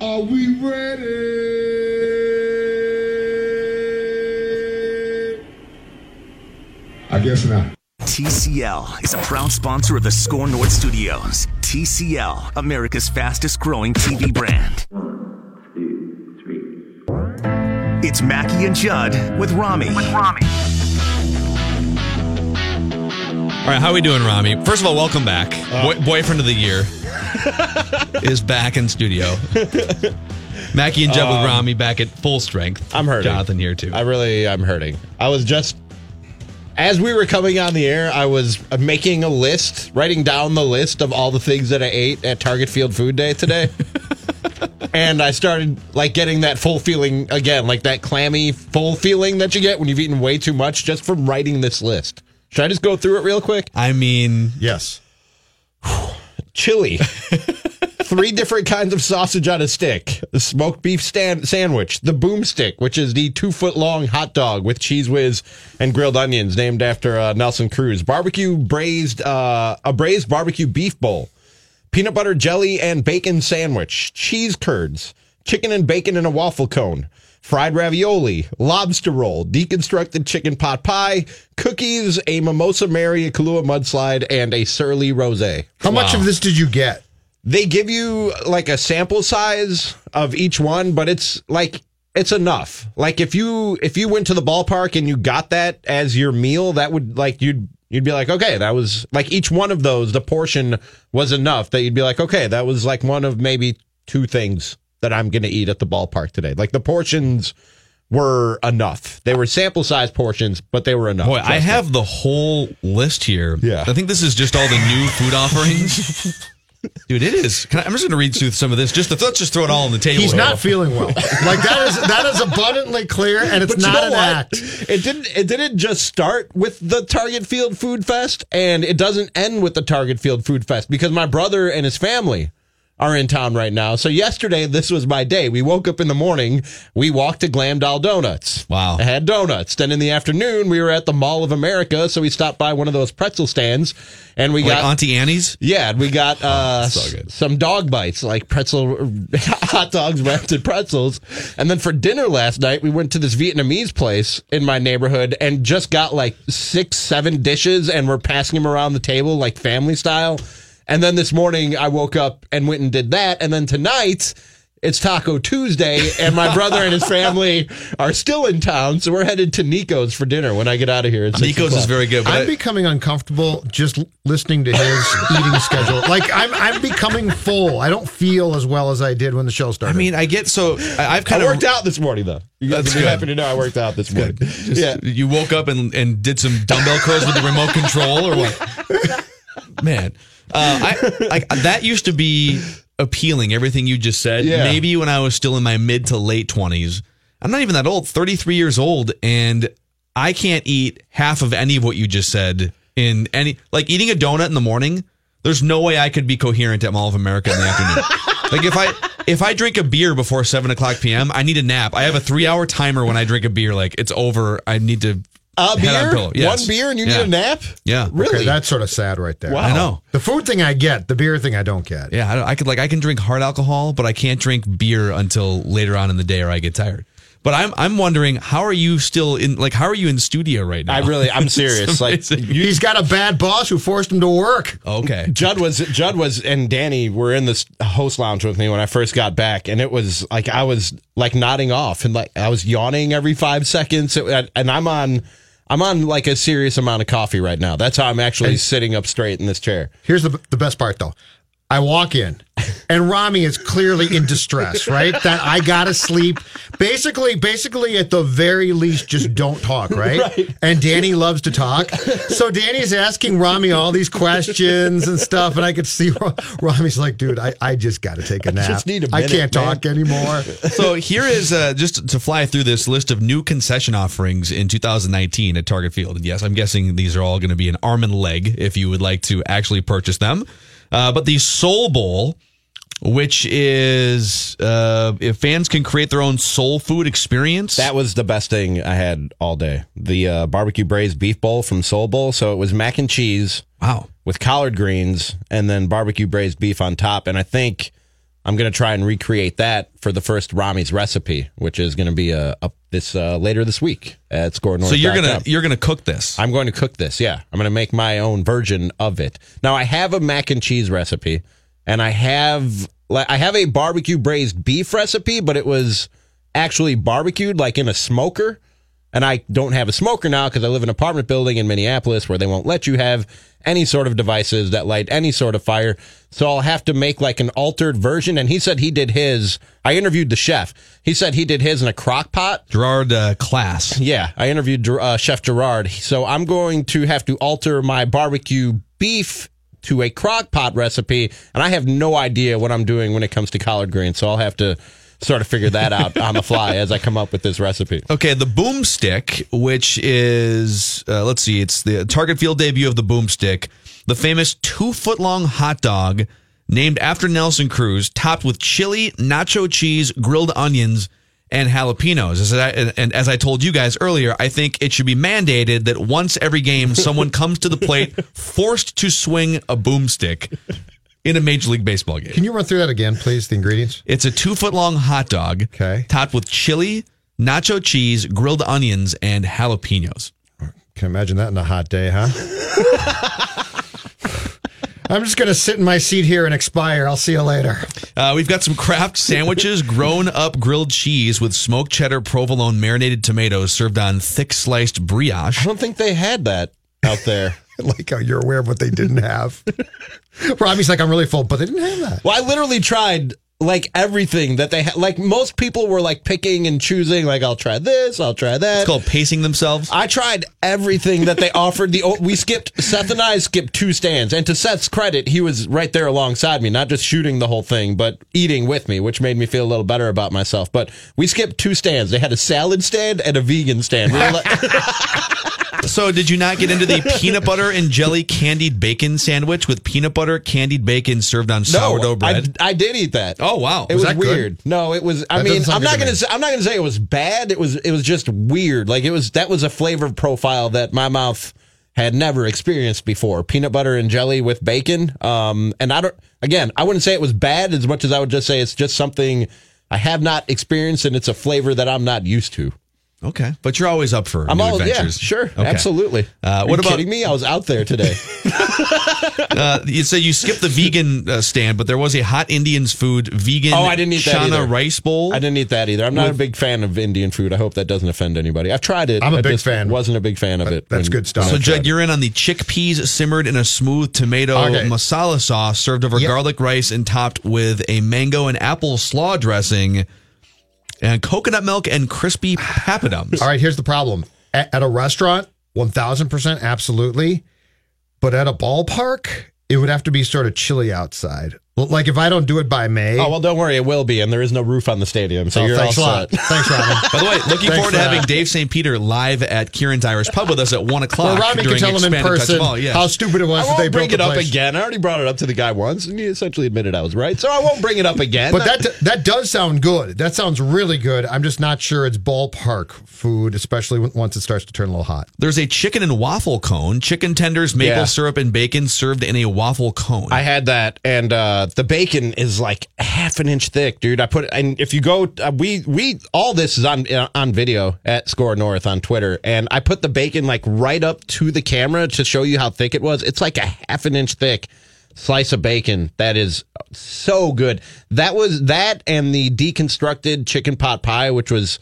Are we ready? I guess not. TCL is a proud sponsor of the Score North Studios. TCL, America's fastest growing TV brand. One, two, three. It's Mackey and Judd with Rami. With Rami. All right, how are we doing, Rami? First of all, welcome back. Uh, Boy, boyfriend of the year is back in studio. Mackey and Judd with um, Rami back at full strength. I'm hurting. Jonathan here too. I really, I'm hurting. I was just, as we were coming on the air, I was making a list, writing down the list of all the things that I ate at Target Field Food Day today. and I started like getting that full feeling again, like that clammy full feeling that you get when you've eaten way too much just from writing this list. Should I just go through it real quick? I mean, Yes. chili. Three different kinds of sausage on a stick. The smoked beef stand- sandwich. The boomstick, which is the two foot long hot dog with Cheez Whiz and grilled onions, named after uh, Nelson Cruz. Barbecue braised, uh, a braised barbecue beef bowl. Peanut butter jelly and bacon sandwich. Cheese curds. Chicken and bacon in a waffle cone. Fried ravioli, lobster roll, deconstructed chicken pot pie, cookies, a mimosa Mary, a Kahlua mudslide, and a surly rosé. How much of this did you get? They give you like a sample size of each one, but it's like it's enough. Like if you if you went to the ballpark and you got that as your meal, that would like you'd you'd be like, okay, that was like each one of those, the portion was enough that you'd be like, okay, that was like one of maybe two things that I'm gonna eat at the ballpark today. Like the portions were enough. They were sample size portions, but they were enough. boy, I Trust me. have the whole list here. Yeah. I think this is just all the new food offerings. Dude, it is. Can I, I'm just going to read through some of this. Just to, let's just throw it all on the table. He's here. not feeling well. Like that is that is abundantly clear, and it's But you not know an what? act. It didn't. It didn't just start with the Target Field Food Fest, and it doesn't end with the Target Field Food Fest because my brother and his family are in town right now. So yesterday, this was my day. We woke up in the morning. We walked to Glam Doll Donuts. Wow. I had donuts. Then in the afternoon, we were at the Mall of America, so we stopped by one of those pretzel stands, and we Like got Auntie Annie's? yeah, and we got uh, so some dog bites, like pretzel hot dogs wrapped in pretzels. And then for dinner last night, we went to this Vietnamese place in my neighborhood and just got like six, seven dishes, and we're passing them around the table like family style. And then this morning, I woke up and went and did that. And then tonight. It's Taco Tuesday, and my brother and his family are still in town, so we're headed to Nico's for dinner when I get out of here. At six Nico's is very good. But I'm I- becoming uncomfortable just listening to his eating schedule. Like I'm I'm becoming full. I don't feel as well as I did when the show started. I mean, I get so. I, I've I kind of worked out this morning, though. You guys That's would be good. happy to know I worked out this morning. Just- yeah. You woke up and, and did some dumbbell curls with the remote control or what? Man, uh, I like that used to be appealing. Everything you just said. Yeah. Maybe when I was still in my mid to late twenties. I'm not even that old. 33 years old, and I can't eat half of any of what you just said. In any like eating a donut in the morning. There's no way I could be coherent at Mall of America in the afternoon. like if I if I drink a beer before seven o'clock p.m., I need a nap. I have a three hour timer when I drink a beer. Like it's over. I need to A head on beer? pillow. Yes. One beer and you Yeah. need a nap? Yeah, Really? okay, that's sort of sad right there. Wow. I know. The food thing I get, the beer thing I don't get. Yeah, I, I could like I can drink hard alcohol, but I can't drink beer until later on in the day, or I get tired. But I'm I'm wondering how are you still in like how are you in studio right now? I really, I'm serious. Like amazing. He's got a bad boss who forced him to work. okay. Judd was Judd was and Danny were in this host lounge with me when I first got back, and it was like I was like nodding off and like I was yawning every five seconds, It- and I'm on. I'm on like a serious amount of coffee right now. That's how I'm actually sitting up straight in this chair. Here's the the best part though. I walk in and Rami is clearly in distress, right? That I gotta sleep. Basically, basically at the very least, just don't talk, right? right? And Danny loves to talk. So Danny's asking Rami all these questions and stuff, and I could see Rami's like, dude, I, I just gotta take a nap. I just need a minute, I can't man." talk anymore. So here is uh, just to fly through this list of new concession offerings in 2019 at Target Field. And yes, I'm guessing these are all going to be an arm and leg if you would like to actually purchase them. Uh, but the Soul Bowl, which is uh, if fans can create their own soul food experience. That was the best thing I had all day. The uh, barbecue braised beef bowl from Soul Bowl. So it was mac and cheese wow. with collard greens and then barbecue braised beef on top. And I think I'm going to try and recreate that for the first Rami's recipe, which is going to be uh, up this uh, later this week at ScoreNorth. So you're gonna you're gonna cook this. I'm going to cook this. Yeah, I'm going to make my own version of it. Now I have a mac and cheese recipe, and I have like I have a barbecue braised beef recipe, but it was actually barbecued like in a smoker. And I don't have a smoker now because I live in an apartment building in Minneapolis where they won't let you have any sort of devices that light any sort of fire. So I'll have to make like an altered version. And he said he did his. I interviewed the chef. He said he did his in a crock pot. Gerard uh, Klass. Yeah, I interviewed uh, Chef Gerard. So I'm going to have to alter my barbecue beef to a crock pot recipe, and I have no idea what I'm doing when it comes to collard greens. So I'll have to sort of figure that out on the fly as I come up with this recipe. Okay, the boomstick, which is uh, let's see, it's the Target Field debut of the boomstick, the famous two foot long hot dog named after Nelson Cruz, topped with chili, nacho cheese, grilled onions, and jalapenos. As I, and, and as I told you guys earlier, I think it should be mandated that once every game, someone comes to the plate forced to swing a boomstick in a Major League Baseball game. Can you run through that again, please? The ingredients. It's a two foot long hot dog, Okay. topped with chili, nacho cheese, grilled onions, and jalapenos. Can imagine that in a hot day, huh? I'm just going to sit in my seat here and expire. I'll see you later. Uh, we've got some Kraft sandwiches, grown up grilled cheese with smoked cheddar, provolone, marinated tomatoes served on thick sliced brioche. I don't think they had that out there. like how you're aware of what they didn't have. Robbie's like, I'm really full, but they didn't have that. Well, I literally tried like everything that they had. Like most people were like picking and choosing. Like I'll try this, I'll try that. It's called pacing themselves. I tried everything that they offered. The we skipped Seth and I skipped two stands, and to Seth's credit, he was right there alongside me, not just shooting the whole thing, but eating with me, which made me feel a little better about myself. But we skipped two stands. They had a salad stand and a vegan stand. We So, did you not get into the peanut butter and jelly candied bacon sandwich with peanut butter, candied bacon served on sourdough bread? I, I did eat that. Oh wow! It was, good? weird. No, it was. I That mean, I'm not gonna. me. Say, I'm not gonna say it was bad. It was. It was just weird. Like it was. That was a flavor profile that my mouth had never experienced before. Peanut butter and jelly with bacon. Um, and I don't. Again, I wouldn't say it was bad as much as I would just say it's just something I have not experienced, and it's a flavor that I'm not used to. Okay, but you're always up for I'm new all yeah, adventures. sure, Okay. absolutely. Uh, Are what you about- kidding me? I was out there today. Uh, you say you skipped the vegan uh, stand, but there was a hot Indians food vegan. Oh, I didn't eat that chana either. rice bowl. I didn't eat that either. I'm not a big fan of Indian food. I hope that doesn't offend anybody. I've tried it. I'm a I big fan. Wasn't a big fan of it. that's good stuff. So, I Judd, you're in on the chickpeas simmered in a smooth tomato Okay. masala sauce served over Yep. garlic rice and topped with a mango and apple slaw dressing and coconut milk and crispy papadums. All right, here's the problem. At, at a restaurant, 1000% absolutely. But at a ballpark, it would have to be sort of chilly outside. Well, Like if I don't do it by May. Oh well, don't worry, it will be, and there is no roof on the stadium, so oh, you're thanks a all lot. set. Thanks, Robin. By the way, looking Thanks forward to having that. Dave St. Peter live at Kieran's Irish Pub with us at 1 o'clock. Well, Robin can tell them in person. Yeah. how stupid it was I that they won't bring it up place. again. I already brought it up to the guy once, and he essentially admitted I was right, so I won't bring it up again. But that that does sound good. That sounds really good. I'm just not sure it's ballpark food, especially once it starts to turn a little hot. There's a chicken and waffle cone, chicken tenders, maple Yeah. syrup, and bacon served in a waffle cone. I had that, and uh, uh, the bacon is like half an inch thick, dude. I put and if you go, uh, we we all this is on uh, on video at Score North on Twitter, and I put the bacon like right up to the camera to show you how thick it was. It's like a half an inch thick slice of bacon that is so good. That was that and the deconstructed chicken pot pie, which was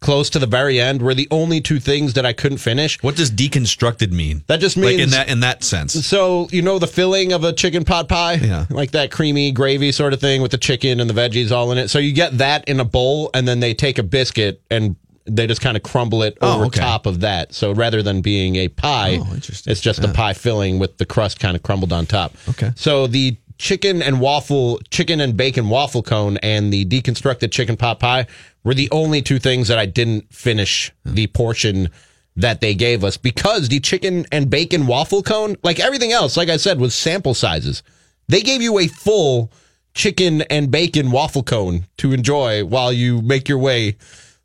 close to the very end, were the only two things that I couldn't finish. What does deconstructed mean? That just means like in that in that sense. So you know the filling of a chicken pot pie, Yeah. like that creamy gravy sort of thing with the chicken and the veggies all in it. So you get that in a bowl, and then they take a biscuit and they just kind of crumble it Oh, over okay. top of that. So rather than being a pie, Oh, it's just the pie filling with the crust kind of crumbled on top. Okay. So the chicken and waffle, chicken and bacon waffle cone, and the deconstructed chicken pot pie were the only two things that I didn't finish the portion that they gave us because the chicken and bacon waffle cone, like everything else, like I said, was sample sizes. They gave you a full chicken and bacon waffle cone to enjoy while you make your way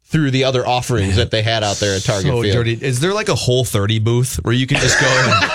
through the other offerings that they had out there at Target so Field. dirty. Is there like a whole 30 booth where you can just go and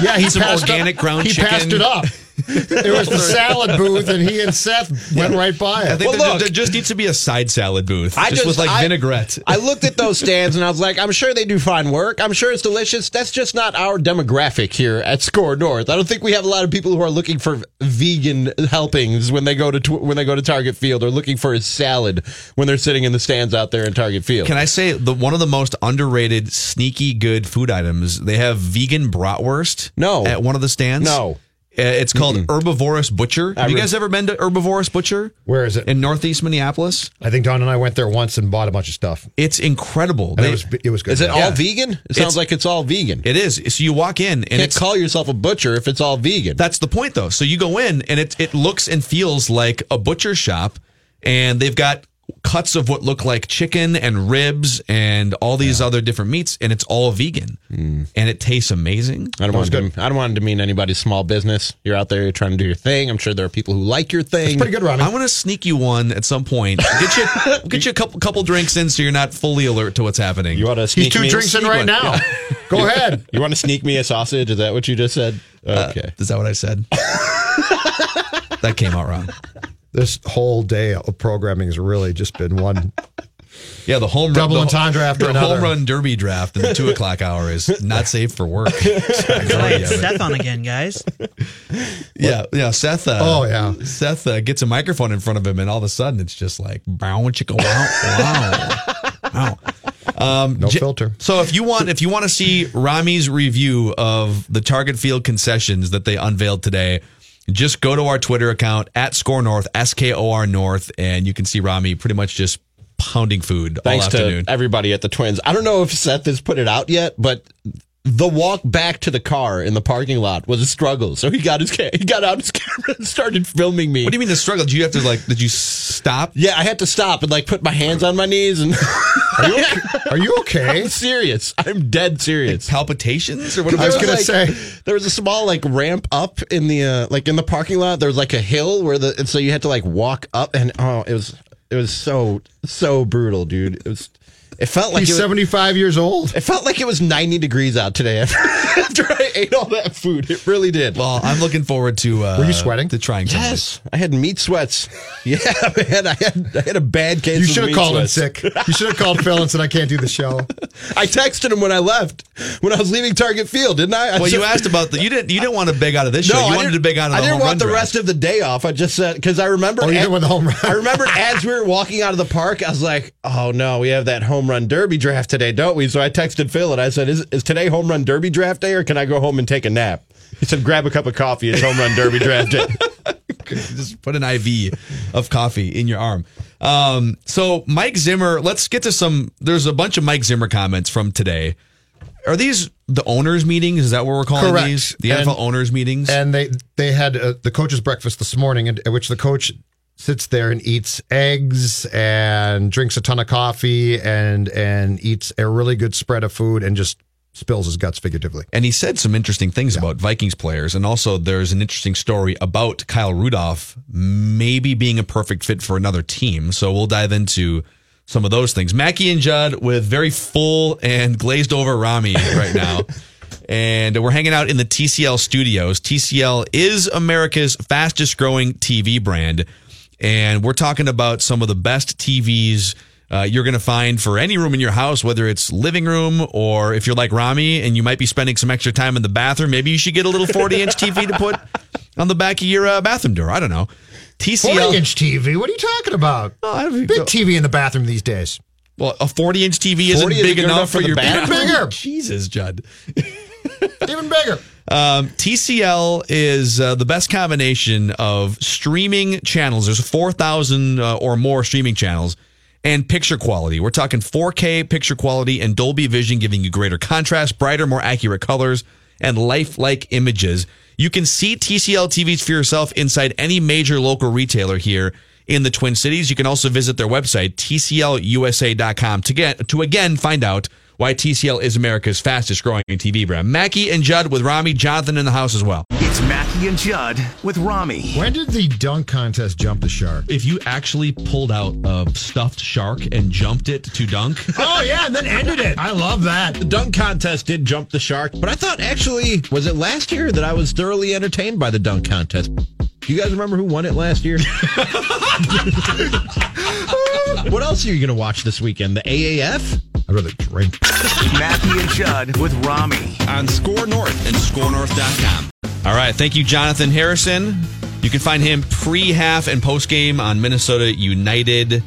Yeah, he some organic up, ground He chicken. passed it up. It was the salad booth, and he and Seth went right by I it. think Well, there, look. there just needs to be a side salad booth, I just, with like I- vinaigrette. I looked at those stands and I was like, I'm sure they do fine work. I'm sure it's delicious. That's just not our demographic here at Score North. I don't think we have a lot of people who are looking for vegan helpings when they go to tw- when they go to Target Field or looking for a salad when they're sitting in the stands out there in Target Field. Can I say the one of the most underrated, sneaky good food items? They have vegan bratwurst. No. at one of the stands. No. Uh, it's called Herbivorous Butcher. Have you re- guys ever been to Herbivorous Butcher? Where is it? In Northeast Minneapolis. I think Don and I went there once and bought a bunch of stuff, It's incredible. and They- it was it was good. Is it Yeah. all vegan? It sounds It's- like it's all vegan. it is. So you walk in and Can't call yourself a butcher if it's all vegan. That's the point, though. So you go in, and it it looks and feels like a butcher shop, and they've got cuts of what look like chicken and ribs and all these other different meats, and it's all vegan, and it tastes amazing. I don't want to. I don't want to mean anybody's small business. You're out there, you're trying to do your thing. I'm sure there are people who like your thing. pretty good, Rami. I want to sneak you one at some point. Get you get you a couple couple drinks in, so you're not fully alert to what's happening. You want to sneak He's two me drinks in right one. now. Yeah. Go ahead. You want to sneak me a sausage? Is that what you just said? Uh, Okay. is that what I said? that came out wrong. This whole day of programming has really just been one. Yeah, the home Double run, the, entendre after the another. home run derby draft in the two o'clock hour is not safe for work. Right, Seth on again, guys. Yeah, yeah. Seth. Uh, Oh, yeah. Seth uh, gets a microphone in front of him, and all of a sudden it's just like bow chicka wow wow wow. No filter. So if you want, if you want to see Rami's review of the Target Field concessions that they unveiled today, just go to our Twitter account at Score North S K O R North, and you can see Rami pretty much just pounding food Thanks all to everybody at the Twins. I don't know if Seth has put it out yet, but the walk back to the car in the parking lot was a struggle. So he got his ca- he got out his camera and started filming me. what do you mean the struggle? Did you have to like? Did you stop? yeah, I had to stop and like put my hands on my knees and Are you okay? Are you okay? I'm serious. I'm dead serious. Palpitations or what? I was gonna like, say- there was a small like ramp up in the uh, like in the parking lot. There was like a hill where the and so you had to like walk up and oh it was it was so so brutal, dude. It was it felt like He's it was, 75 years old. it felt like it was 90 degrees out today after, after I ate all that food. It really did. Well, I'm looking forward to. Uh, Were you sweating? To trying some of yes, I had meat sweats. Yeah, man, I had I had a bad case. You should have called sweats. in sick. You should have called Phil and said, I can't do the show. I texted him when I left when I was leaving Target Field, didn't I? I Well, you asked about the. You didn't. You didn't want to beg out of this show. You I wanted to didn't- beg out of the I didn't home want run the draft. rest of the day off. I just said because I remember. Oh, you did with the home run. I remember as we were walking out of the park, I was like, "Oh no, we have that home run derby draft today, don't we?" So I texted Phil and I said, "Is is today home run derby draft day, or can I go home and take a nap?" He said, "Grab a cup of coffee. It's home run derby draft day." Just put an IV of coffee in your arm. Um, so Mike Zimmer. Let's get to some. There's a bunch of Mike Zimmer comments from today. Are these the owners' meetings? Is that what we're calling Correct. these? The And- NFL owners' meetings. And they they had uh, the coach's breakfast this morning, at, at which the coach sits there and eats eggs and drinks a ton of coffee and and eats a really good spread of food and just spills his guts figuratively. And he said some interesting things about Vikings players. And also, there's an interesting story about Kyle Rudolph maybe being a perfect fit for another team. So we'll dive into some of those things. Mackey and Judd with very full and glazed over Rami right now. And we're hanging out in the TCL studios. TCL is America's fastest growing TV brand. And we're talking about some of the best TVs uh, you're going to find for any room in your house, whether it's living room or if you're like Rami and you might be spending some extra time in the bathroom, maybe you should get a little 40 inch TV to put on the back of your uh, bathroom door. I don't know. TCL. 40 inch TV. What are you talking about? Oh, I don't- Big TV in the bathroom these days. Well, a 40 inch TV isn't 40 isn't big enough, enough for for the your bathroom? Bigger. Jesus, Judd. Even bigger. Um, TCL is uh, the best combination of streaming channels. There's 4,000 uh, or more streaming channels and picture quality. We're talking 4K picture quality and Dolby Vision, giving you greater contrast, brighter, more accurate colors, and lifelike images. You can see TCL TVs for yourself inside any major local retailer here in the Twin Cities. You can also visit their website, tclusa.com, to get to again find out why TCL is America's fastest growing TV brand. Mackey and Judd with Rami, Jonathan in the house as well. It's Mackey and Judd with Rami. When did the dunk contest jump the shark? If you actually pulled out a stuffed shark and jumped it to dunk, Oh, yeah, and then ended it. I love that. The dunk contest did jump the shark, but I thought actually, was it last year that I was thoroughly entertained by the dunk contest? Do you guys remember who won it last year? what else are you going to watch this weekend? The AAF? I'd rather drink. Mackey and Judd with Rami. on Score North and scorenorth.com. All right. Thank you, Jonathan Harrison. You can find him pre half and post game on Minnesota United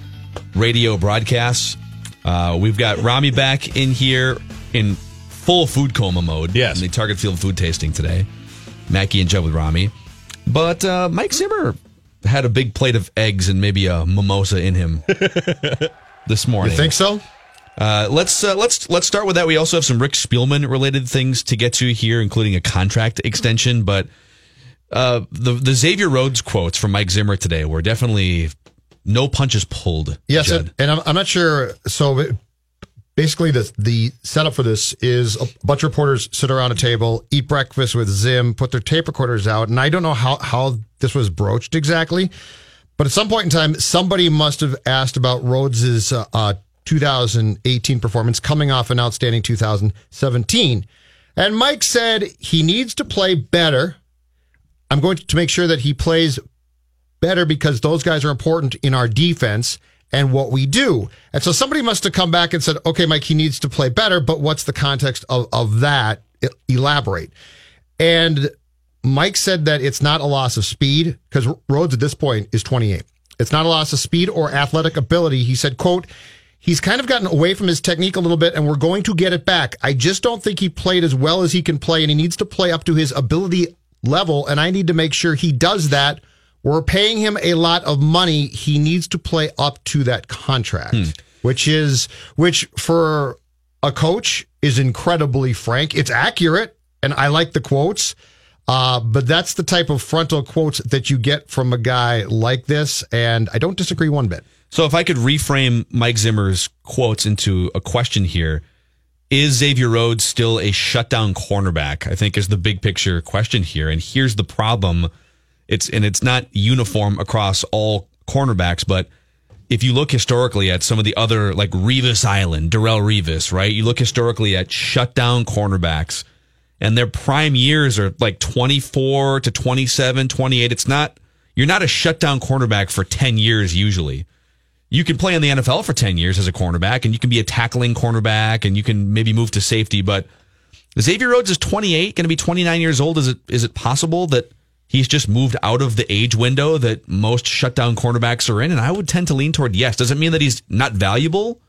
radio broadcasts. Uh, we've got Rami back in here in full food coma mode. Yes. In the Target Field food tasting today. Mackey and Judd with Rami. But uh, Mike Zimmer had a big plate of eggs and maybe a mimosa in him this morning. You think so? Uh, let's uh, let's let's start with that. We also have some Rick Spielman related things to get to here, including a contract extension. But uh, the the Xavier Rhodes quotes from Mike Zimmer today were definitely no punches pulled. Yes, and, and I'm, I'm not sure. So basically, the the setup for this is a bunch of reporters sit around a table, eat breakfast with Zim, put their tape recorders out, and I don't know how how this was broached exactly, but at some point in time, somebody must have asked about Rhodes's uh, uh, 2018 performance, coming off an outstanding 2017, and Mike said he needs to play better. I'm going to make sure that he plays better because those guys are important in our defense and what we do. And so somebody must have come back and said, okay, Mike, he needs to play better, but what's the context of, of that? Elaborate. And Mike said that it's not a loss of speed because Rhodes at this point is 28. It's not a loss of speed or athletic ability. He said, quote, He's kind of gotten away from his technique a little bit, and we're going to get it back. I just don't think he played as well as he can play, and he needs to play up to his ability level, and I need to make sure he does that. We're paying him a lot of money. He needs to play up to that contract, which is which for a coach is incredibly frank. It's accurate, and I like the quotes. Uh, but that's the type of frontal quotes that you get from a guy like this, and I don't disagree one bit. So if I could reframe Mike Zimmer's quotes into a question here, is Xavier Rhodes still a shutdown cornerback? I think is the big picture question here. And here's the problem. It's and it's not uniform across all cornerbacks, but if you look historically at some of the other like Revis Island, Darrelle Revis, right? You look historically at shutdown cornerbacks and their prime years are like 24 to 27, 28. It's not you're not a shutdown cornerback for 10 years usually you can play in the NFL for 10 years as a cornerback and you can be a tackling cornerback and you can maybe move to safety. But Xavier Rhodes is 28, going to be 29 years old. Is it, is it possible that he's just moved out of the age window that most shutdown cornerbacks are in? And I would tend to lean toward yes. Does it mean that he's not valuable?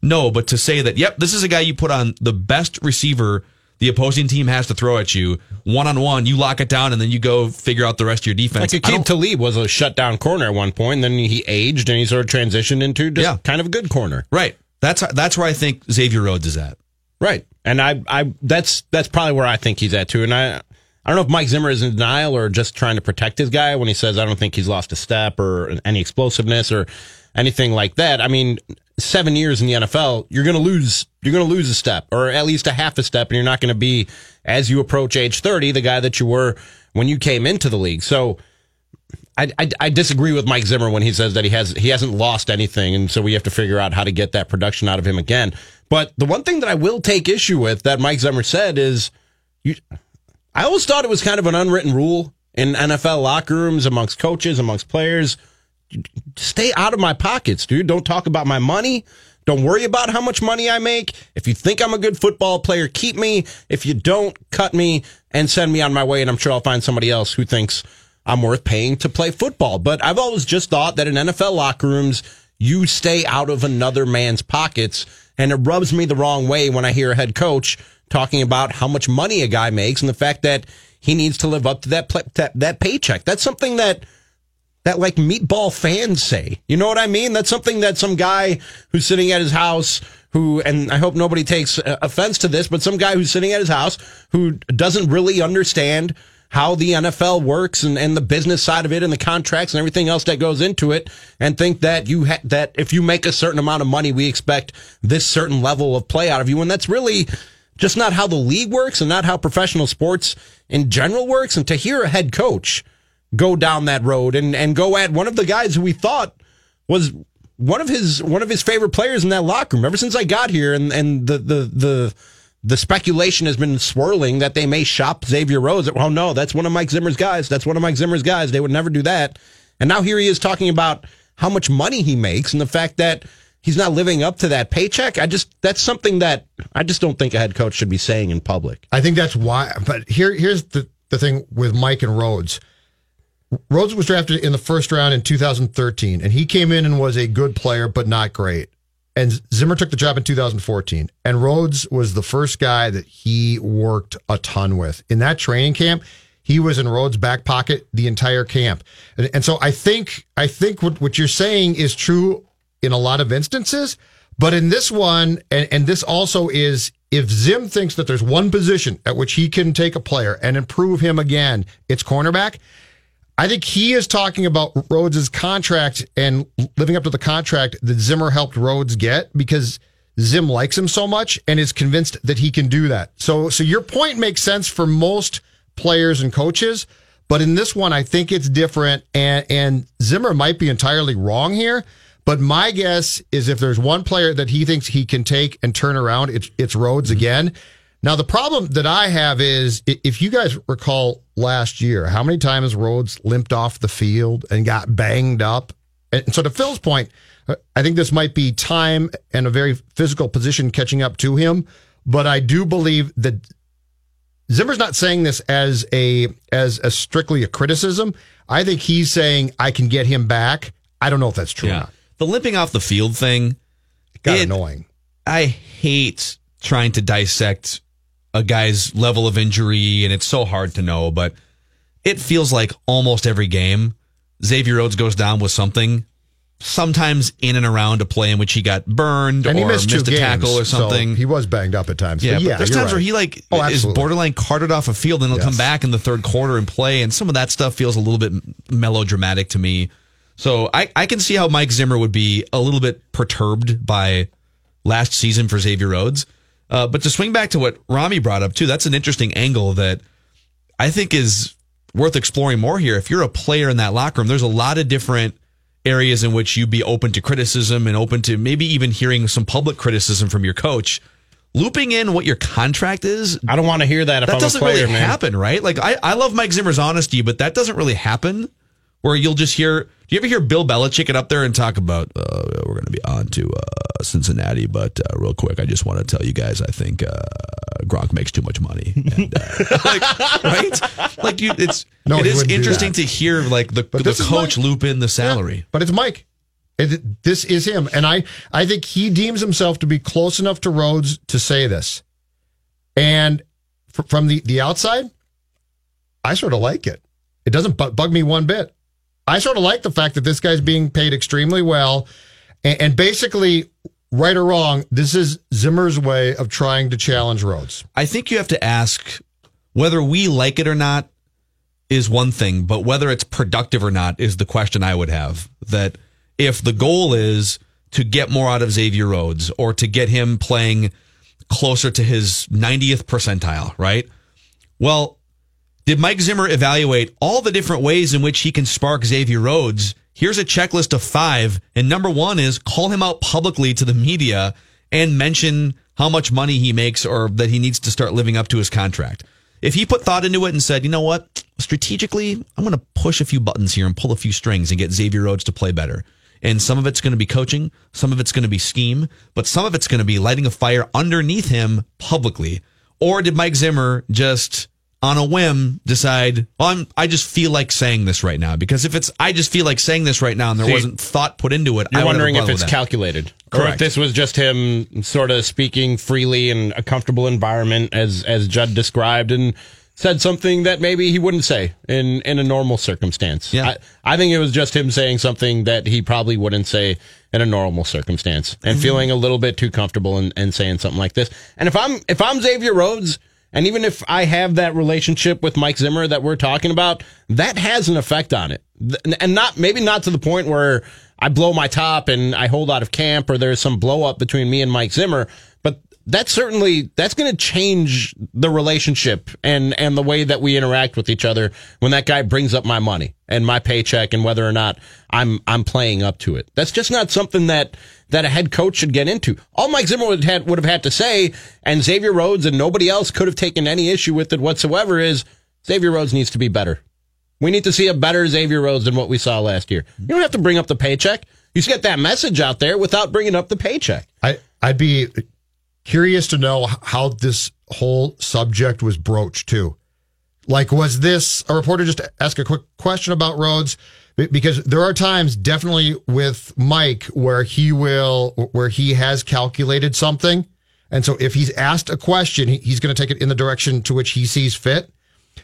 No, but to say that, yep, this is a guy you put on the best receiver the opposing team has to throw at you one on one, you lock it down and then you go figure out the rest of your defense. Like don't- Talib was a shutdown corner at one point, and then he aged and he sort of transitioned into just Yeah. kind of a good corner. right. That's, that's where I think Xavier Rhodes is at. Right. And I, I, that's, that's probably where I think he's at too. And I, I don't know if Mike Zimmer is in denial or just trying to protect his guy when he says, I don't think he's lost a step or any explosiveness or anything like that. I mean, seven years in the NFL, you're going to lose, you're going to lose a step or at least a half a step. And you're not going to be, as you approach age 30, the guy that you were when you came into the league. So, I, I, I disagree with Mike Zimmer when he says that he has he hasn't lost anything, and so we have to figure out how to get that production out of him again. But the one thing that I will take issue with that Mike Zimmer said is you, I always thought it was kind of an unwritten rule in NFL locker rooms amongst coaches, amongst players. Stay out of my pockets, dude. Don't talk about my money. Don't worry about how much money I make. If you think I'm a good football player, keep me. If you don't, cut me and send me on my way. And I'm sure I'll find somebody else who thinks I'm worth paying to play football. But I've always just thought that in NFL locker rooms, you stay out of another man's pockets. And it rubs me the wrong way when I hear a head coach talking about how much money a guy makes and the fact that he needs to live up to that, that, that paycheck. That's something that that like meatball fans say. You know what I mean? That's something that some guy who's sitting at his house who, and I hope nobody takes uh, offense to this, but some guy who's sitting at his house who doesn't really understand how the NFL works and, and the business side of it and the contracts and everything else that goes into it and think that you ha- that if you make a certain amount of money, we expect this certain level of play out of you. And that's really just not how the league works and not how professional sports in general works. And to hear a head coach go down that road and, and go at one of the guys who we thought was one of his one of his favorite players in that locker room ever since I got here and, and the, the the the speculation has been swirling that they may shop Xavier Rhodes. Well, no, that's one of Mike Zimmer's guys. That's one of Mike Zimmer's guys. They would never do that. And now here he is talking about how much money he makes and the fact that he's not living up to that paycheck. I just that's something that I just don't think a head coach should be saying in public. I think that's why. But here, here's the the thing with Mike and Rhodes. Rhodes was drafted in the first round in 2013, and he came in and was a good player, but not great. And Zimmer took the job in 2014, and Rhodes was the first guy that he worked a ton with in that training camp. He was in Rhodes' back pocket the entire camp, and, and so I think I think what, what you're saying is true in a lot of instances, but in this one, and, and this also is if Zim thinks that there's one position at which he can take a player and improve him again, it's cornerback. I think he is talking about Rhodes' contract and living up to the contract that Zimmer helped Rhodes get because Zim likes him so much and is convinced that he can do that. So, so your point makes sense for most players and coaches, but in this one, I think it's different. And, and Zimmer might be entirely wrong here. But my guess is if there's one player that he thinks he can take and turn around, it's, it's Rhodes mm-hmm. again. Now, the problem that I have is if you guys recall last year, how many times Rhodes limped off the field and got banged up? And so, to Phil's point, uh, I think this might be time and a very physical position catching up to him. But I do believe that Zimmer's not saying this as a as a strictly a criticism. I think he's saying I can get him back. I don't know if that's true. Yeah. The limping off the field thing got it, annoying. I hate trying to dissect a guy's level of injury, and it's so hard to know, but it feels like almost every game, Xavier Rhodes goes down with something. Sometimes in and around a play in which he got burned and or missed, missed a games, tackle or something. So he was banged up at times. Yeah, yeah there's times right. where he like oh, is borderline carted off a field and he'll yes. come back in the third quarter and play, and some of that stuff feels a little bit melodramatic to me. So I, I can see how Mike Zimmer would be a little bit perturbed by last season for Xavier Rhodes. Uh, but to swing back to what Rami brought up too, that's an interesting angle that I think is worth exploring more here. If you're a player in that locker room, there's a lot of different areas in which you'd be open to criticism and open to maybe even hearing some public criticism from your coach. Looping in what your contract is, I don't want to hear that. that doesn't player, really man. happen, right? Like I, I love Mike Zimmer's honesty, but that doesn't really happen. Where you'll just hear do you ever hear Bill Belichick get up there and talk about uh, we're going to be on to uh, Cincinnati, but uh, real quick, I just want to tell you guys, I think uh, Gronk makes too much money, and, uh, like, right? Like you, it's no, it is interesting to hear like the, the coach loop in the salary, yeah, but it's Mike. It, this is him, and I I think he deems himself to be close enough to Rhodes to say this, and f- from the the outside, I sort of like it. It doesn't bug me one bit. I sort of like the fact that this guy's being paid extremely well. And, and basically, right or wrong, this is Zimmer's way of trying to challenge Rhodes. I think you have to ask whether we like it or not is one thing, but whether it's productive or not is the question I would have. That if the goal is to get more out of Xavier Rhodes or to get him playing closer to his 90th percentile, right? Well, did Mike Zimmer evaluate all the different ways in which he can spark Xavier Rhodes? Here's a checklist of five. And number one is call him out publicly to the media and mention how much money he makes or that he needs to start living up to his contract. if he put thought into it and said, you know what, strategically, I'm going to push a few buttons here and pull a few strings and get Xavier Rhodes to play better. And some of it's going to be coaching, some of it's going to be scheme, but some of it's going to be lighting a fire underneath him publicly. Or did Mike Zimmer just on a whim decide, well, I'm, I just feel like saying this right now? Because if it's, I just feel like saying this right now and there See, wasn't thought put into it, You're I would have a wondering if it's calculated. Or if Correct. this was just him sort of speaking freely in a comfortable environment as as Judd described and said something that maybe he wouldn't say in in a normal circumstance. Yeah. I, I think it was just him saying something that he probably wouldn't say in a normal circumstance and Mm-hmm. feeling a little bit too comfortable and, and saying something like this. And if I'm if I'm Xavier Rhodes and even if I have that relationship with Mike Zimmer that we're talking about, that has an effect on it. And not maybe not to the point where I blow my top and I hold out of camp or there's some blow up between me and Mike Zimmer, that's certainly that's going to change the relationship and and the way that we interact with each other when that guy brings up my money and my paycheck and whether or not I'm I'm playing up to it. That's just not something that that a head coach should get into. All Mike Zimmer would have, would have had to say, and Xavier Rhodes and nobody else could have taken any issue with it whatsoever, is Xavier Rhodes needs to be better. We need to see a better Xavier Rhodes than what we saw last year. You don't have to bring up the paycheck. You just get that message out there without bringing up the paycheck. I I'd be curious to know how this whole subject was broached too. Like, was this a reporter just ask a quick question about Rhodes? Because there are times, definitely with Mike, where he will, where he has calculated something, and so if he's asked a question, he's going to take it in the direction to which he sees fit.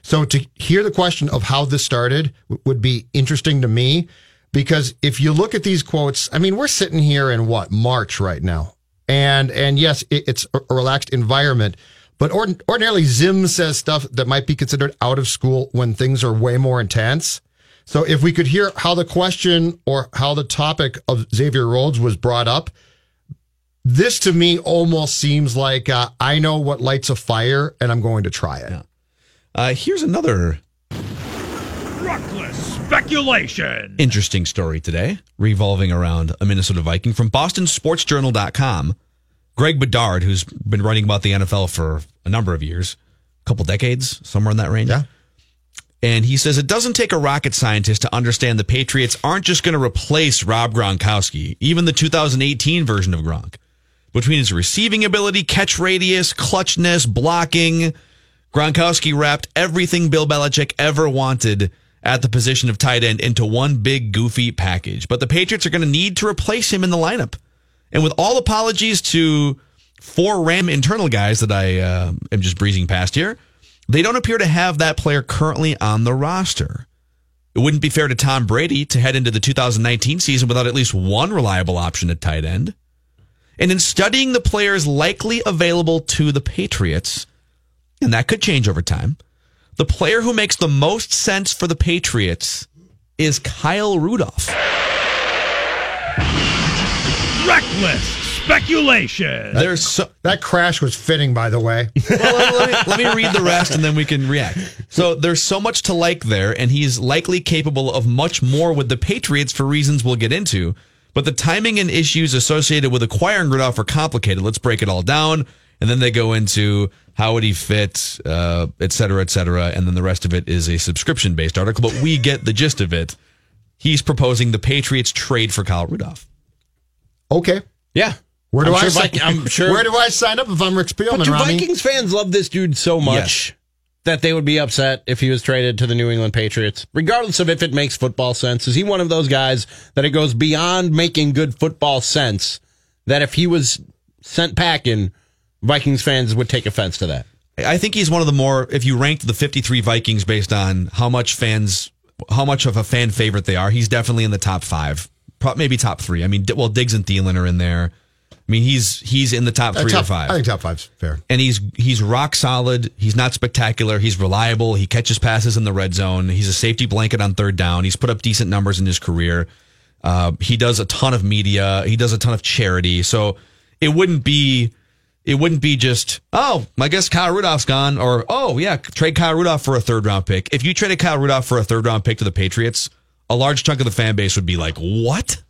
So to hear the question of how this started would be interesting to me because if you look at these quotes, I mean, we're sitting here in what March right now, and and yes, it, it's a relaxed environment, but ordin- ordinarily Zim says stuff that might be considered out of school when things are way more intense. So if we could hear how the question or how the topic of Xavier Rhodes was brought up, this to me almost seems like uh, I know what lights a fire and I'm going to try it. Uh, here's another Reckless speculation. interesting story today revolving around a Minnesota Viking from BostonSportsJournal.com. Greg Bedard, who's been writing about the NFL for a number of years, a couple decades, somewhere in that range. Yeah. And he says it doesn't take a rocket scientist to understand the Patriots aren't just going to replace Rob Gronkowski, even the 2018 version of Gronk. Between his receiving ability, catch radius, clutchness, blocking, Gronkowski wrapped everything Bill Belichick ever wanted at the position of tight end into one big goofy package. But the Patriots are going to need to replace him in the lineup. And with all apologies to four Ram internal guys that I uh, am just breezing past here, they don't appear to have that player currently on the roster. It wouldn't be fair to Tom Brady to head into the 2019 season without at least one reliable option at tight end. And in studying the players likely available to the Patriots, and that could change over time, the player who makes the most sense for the Patriots is Kyle Rudolph. Reckless speculation. There's so, That crash was fitting, by the way. well, let, me, let me read the rest and then we can react. So there's so much to like there, and he's likely capable of much more with the Patriots for reasons we'll get into. But the timing and issues associated with acquiring Rudolph are complicated. Let's break it all down. And then they go into how would he fit, uh, et cetera, et cetera. And then the rest of it is a subscription based article, but we get the gist of it. He's proposing the Patriots trade for Kyle Rudolph. Okay. Yeah. Where do I'm I sure sign? Viking- I'm sure- Where do I sign up if I'm Rick Spielman, But do Rami? Vikings fans love this dude so much that they would be upset if he was traded to the New England Patriots, regardless of if it makes football sense? Is he one of those guys that it goes beyond making good football sense? That if he was sent packing, Vikings fans would take offense to that. I think he's one of the more, if you ranked the 53 Vikings based on how much fans, how much of a fan favorite they are, he's definitely in the top five, maybe top three. I mean, well, Diggs and Thielen are in there. I mean, he's he's in the top Uh, three top- or five. I think top five's fair. and he's he's rock solid. He's not spectacular. He's reliable. He catches passes in the red zone. He's a safety blanket on third down. He's put up decent numbers in his career. Uh, he does a ton of media. He does a ton of charity. So it wouldn't be it wouldn't be just oh I guess Kyle Rudolph's gone or oh yeah trade Kyle Rudolph for a third round pick. If you traded Kyle Rudolph for a third round pick to the Patriots, a large chunk of the fan base would be like what?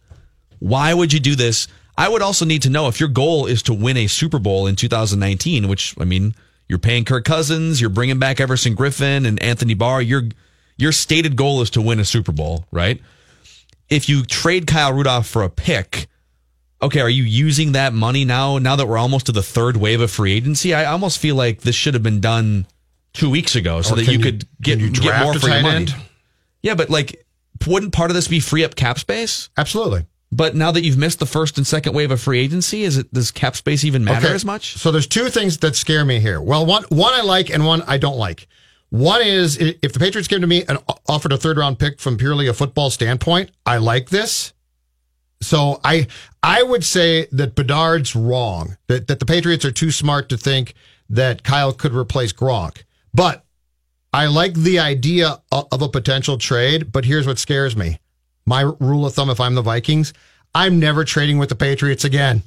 Why would you do this? I would also need to know if your goal is to win a Super Bowl in 2019, which I mean, You're paying Kirk Cousins. You're bringing back Everson Griffen and Anthony Barr. Your your stated goal is to win a Super Bowl, right? If you trade Kyle Rudolph for a pick, okay, are you using that money now? Now that we're almost to the third wave of free agency, I almost feel like this should have been done two weeks ago, so Or that you you- could get you get more for your money. end? Yeah, but like, wouldn't part of this be free up cap space? Absolutely. But now that you've missed the first and second wave of free agency, is it does cap space even matter as much? So there's two things that scare me here. Well, one one I like and one I don't like. One is if the Patriots came to me and offered a third round pick from purely a football standpoint, I like this. So I I would say that Bedard's wrong. That that the Patriots are too smart to think that Kyle could replace Gronk. But I like the idea of a potential trade, but here's what scares me. My rule of thumb if I'm the Vikings, I'm never trading with the Patriots again.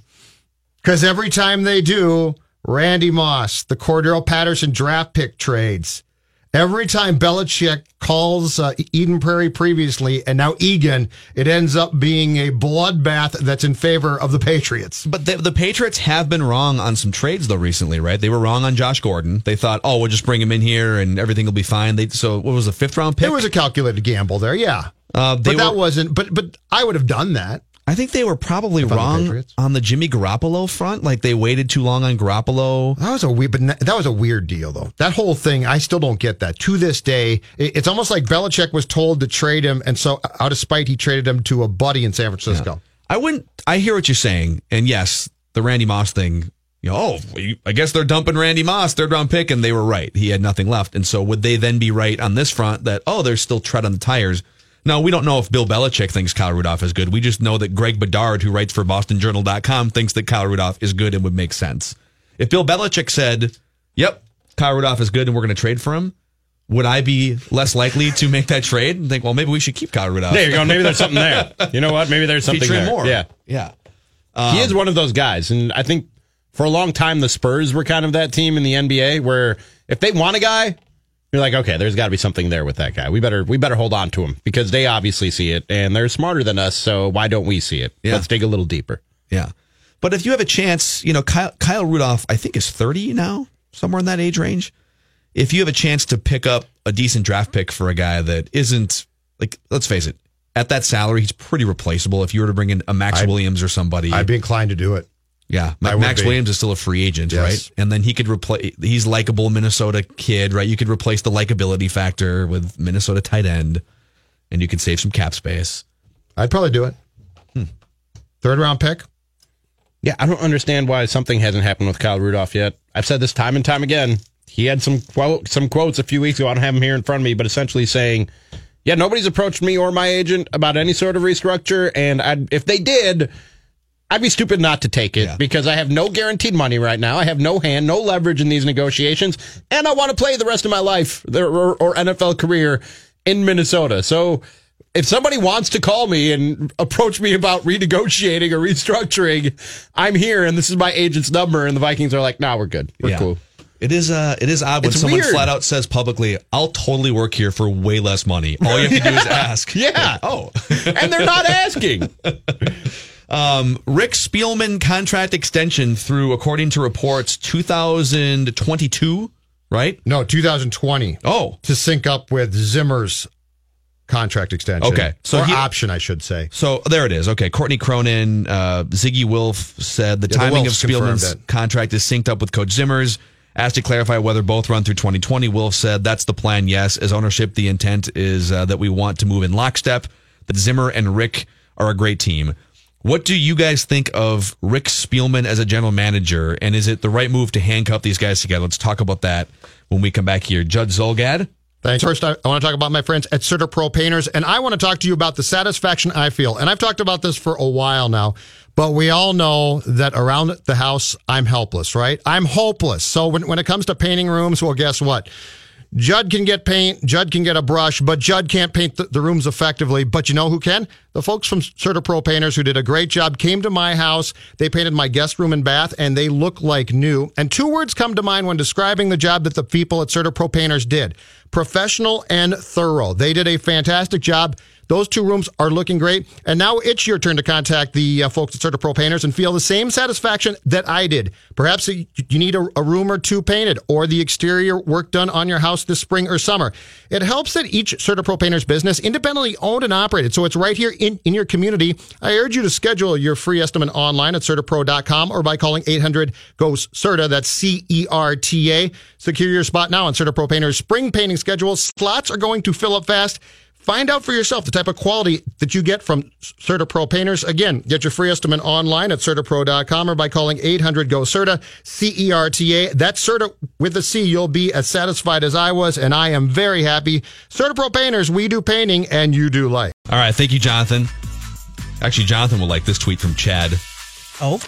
Because every time they do, Randy Moss, the Cordarrelle Patterson draft pick trades. Every time Belichick calls uh, Eden Prairie previously and now Eagan, it ends up being a bloodbath that's in favor of the Patriots. But the, the Patriots have been wrong on some trades though recently, right? They were wrong on Josh Gordon. They thought, oh, we'll just bring him in here and everything will be fine. They so what was the fifth round pick? It was a calculated gamble there, yeah. Uh, they but that were- wasn't. But but I would have done that. I think they were probably I'm the wrong on the Jimmy Garoppolo front. Like they waited too long on Garoppolo. That was a weird, but that was a weird deal though. That whole thing, I still don't get that to this day. It's almost like Belichick was told to trade him, and so uh, out of spite, he traded him to a buddy in San Francisco. I wouldn't. I hear what you're saying, and yes, the Randy Moss thing. You know, oh, I guess they're dumping Randy Moss, third round pick, and they were right. He had nothing left, and so would they then be right on this front that oh, there's still tread on the tires? No, we don't know if Bill Belichick thinks Kyle Rudolph is good. We just know that Greg Bedard, who writes for BostonJournal.com, thinks that Kyle Rudolph is good and would make sense. If Bill Belichick said, "Yep, Kyle Rudolph is good and we're going to trade for him," would I be less likely to make that trade and think, well, maybe we should keep Kyle Rudolph? There you go. Maybe there's something there. You know what? Maybe there's something there. more. Yeah. yeah. he um, is one of those guys. And I think for a long time, the Spurs were kind of that team in the NBA where if they want a guy, you're like, okay, there's got to be something there with that guy. We better we better hold on to him because they obviously see it and they're smarter than us. So why don't we see it? Yeah. Let's dig a little deeper. Yeah. But if you have a chance, you know, Kyle, Kyle Rudolph, I think is 30 now, somewhere in that age range. If you have a chance to pick up a decent draft pick for a guy that isn't, like, let's face it, at that salary, he's pretty replaceable. If you were to bring in a Maxx I'd- Williams or somebody, I'd be inclined to do it. Yeah, Ma- Maxx be. Williams is still a free agent, Yes. right? And then he could replace. He's likable Minnesota kid, right? You could replace the likability factor with Minnesota tight end, and you could save some cap space. I'd probably do it. Hmm. Third round pick. Yeah, I don't understand why something hasn't happened with Kyle Rudolph yet. I've said this time and time again. He had some quote, some quotes a few weeks ago. I don't have them here in front of me, but essentially saying, "Yeah, nobody's approached me or my agent about any sort of restructure, and I'd, if they did, I'd be stupid not to take it Yeah. because I have no guaranteed money right now. I have no hand, no leverage in these negotiations, and I want to play the rest of my life or, NFL career in Minnesota. So if somebody wants to call me and approach me about renegotiating or restructuring, I'm here, and this is my agent's number. And the Vikings are like, "Nah, we're good. We're Yeah. cool." It is uh it is odd when It's someone weird. flat out says publicly, "I'll totally work here for way less money." All you have to do is ask. Yeah. Oh. and they're not asking. Um, Rick Spielman contract extension through, according to reports, 2022, right? No, 2020 Oh, to sync up with Zimmer's contract extension. Okay, so or he- option, I should say. so there it is. Okay, Courtney Cronin, uh, Zygi Wilf said the Yeah, the timing of Spielman's contract is synced up with Coach Zimmer's. Asked to clarify whether both run through 2020, Wilf said that's the plan. Yes, as ownership, the intent is uh, that we want to move in lockstep. That Zimmer and Rick are a great team. What do you guys think of Rick Spielman as a general manager, and is it the right move to handcuff these guys together? Let's talk about that when we come back here. Judd Zulgad. Thanks. First, I, want to talk about my friends at CertaPro Painters, and I want to talk to you about the satisfaction I feel. And I've talked about this for a while now, but we all know that around the house, I'm helpless, right? I'm hopeless. So when, when it comes to painting rooms, well, guess what? Judd can get paint, Judd can get a brush, but Judd can't paint the, the rooms effectively. But you know who can? The folks from CertaPro Painters who did a great job came to my house. They painted my guest room and bath, and they look like new. And two words come to mind when describing the job that the people at CertaPro Painters did professional and thorough. They did a fantastic job. Those two rooms are looking great. And now it's your turn to contact the uh, folks at CertaPro Painters and feel the same satisfaction that I did. Perhaps you need a, a room or two painted or the exterior work done on your house this spring or summer. It helps that each CertaPro Painters business independently owned and operated, so it's right here in, in your community. I urge you to schedule your free estimate online at CertaPro.com or by calling 800 GOES CERTA. That's C E R T A. Secure your spot now on CertaPro Painters spring painting schedule. Slots are going to fill up fast. Find out for yourself the type of quality that you get from CertaPro painters. Again, get your free estimate online at CertaPro.com or by calling 800 GO CERTA, C E R T A. That's Certa with a C. You'll be as satisfied as I was, and I am very happy. CertaPro painters, we do painting and you do life. All right, thank you, Jonathan. Actually, Jonathan will like this tweet from Chad. Oh,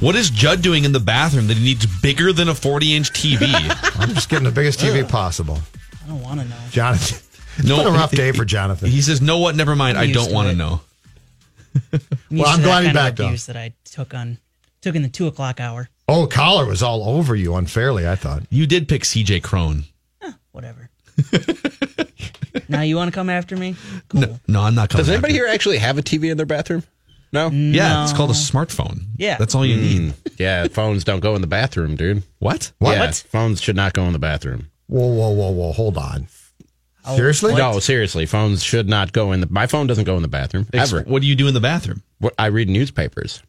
What is Judd doing in the bathroom that he needs bigger than a 40 inch TV? I'm just getting the biggest TV possible. I don't want to know. Jonathan. It's been a rough day for Jonathan. He says, "No, what? Never mind. I used don't want to know." I'm Well, I'm to glad he's kind of back, though. that I took on took in the two o'clock hour. Oh, Collar was all over you unfairly, I thought. You did pick CJ Cron. Whatever. now you want to come after me? No, no, I'm not coming. Does anybody after. here actually have a TV in their bathroom? No. Yeah, it's called a smartphone. Yeah. that's all you hmm. need. Yeah, phones don't go in the bathroom, dude. What? What? Yeah, phones should not go in the bathroom. Whoa, whoa, whoa, whoa. Hold on. Oh, seriously? No, seriously, phones should not go in the. My phone doesn't go in the bathroom Ex- ever. What do you do in the bathroom? What I read newspapers,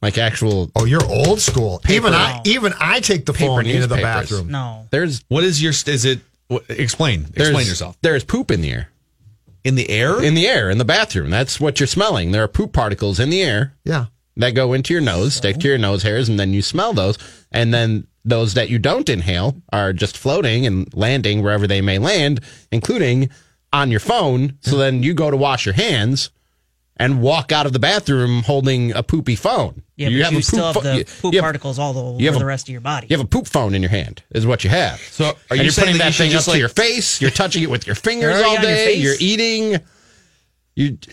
like actual. Oh, you're old school. even I even I take the Paper phone into the newspapers. bathroom. No. There's What is your? Is it? What, explain. there's, Explain yourself. There's poop in the air. In the air. In the air, in the bathroom. That's what you're smelling. There are poop particles in the air Yeah. that go into your nose, stick to your nose hairs, and then you smell those. And then those that you don't inhale are just floating and landing wherever they may land, including on your phone. So then you go to wash your hands and walk out of the bathroom holding a poopy phone. Yeah, but you, a still have pho- the you- poop you have- particles all over have a- the rest of your body. You have a poop phone in your hand, is what you have. So, are and you you're putting that that should thing up just, to your face? You're touching it with your fingers all on your day. You're eating. You Do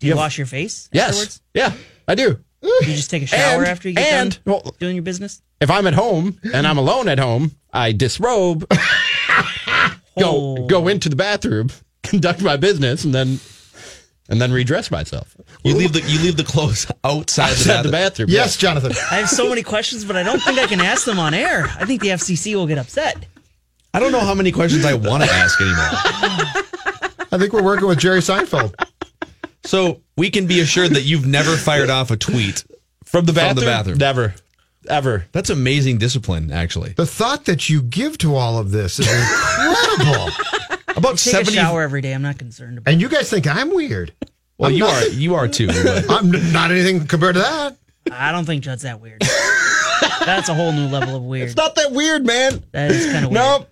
you have- wash your face yes, afterwards? yeah, I do. Do you just take a shower And- after you get and- done well- doing your business? If I'm at home and I'm alone at home, I disrobe, go Oh. go into the bathroom, conduct my business, and then and then redress myself You leave the you leave the clothes outside, outside the the bathroom. bathroom. Yes, Jonathan. I have so many questions, but I don't think I can ask them on air. I think the FCC will get upset. I don't know how many questions I want to ask anymore. I think we're working with Jerry Seinfeld. So we can be assured that you've never fired off a tweet from the From bathroom. the bathroom. Never, ever. That's amazing discipline, actually. The thought that you give to all of this is incredible. About Take seventy. a shower every day. I'm not concerned about. and you guys think I'm weird. Well, I'm you not- are you are too. but- I'm not anything compared to that. I don't think Judd's that weird. That's a whole new level of weird. It's not that weird, man. That is kind of weird. Nope.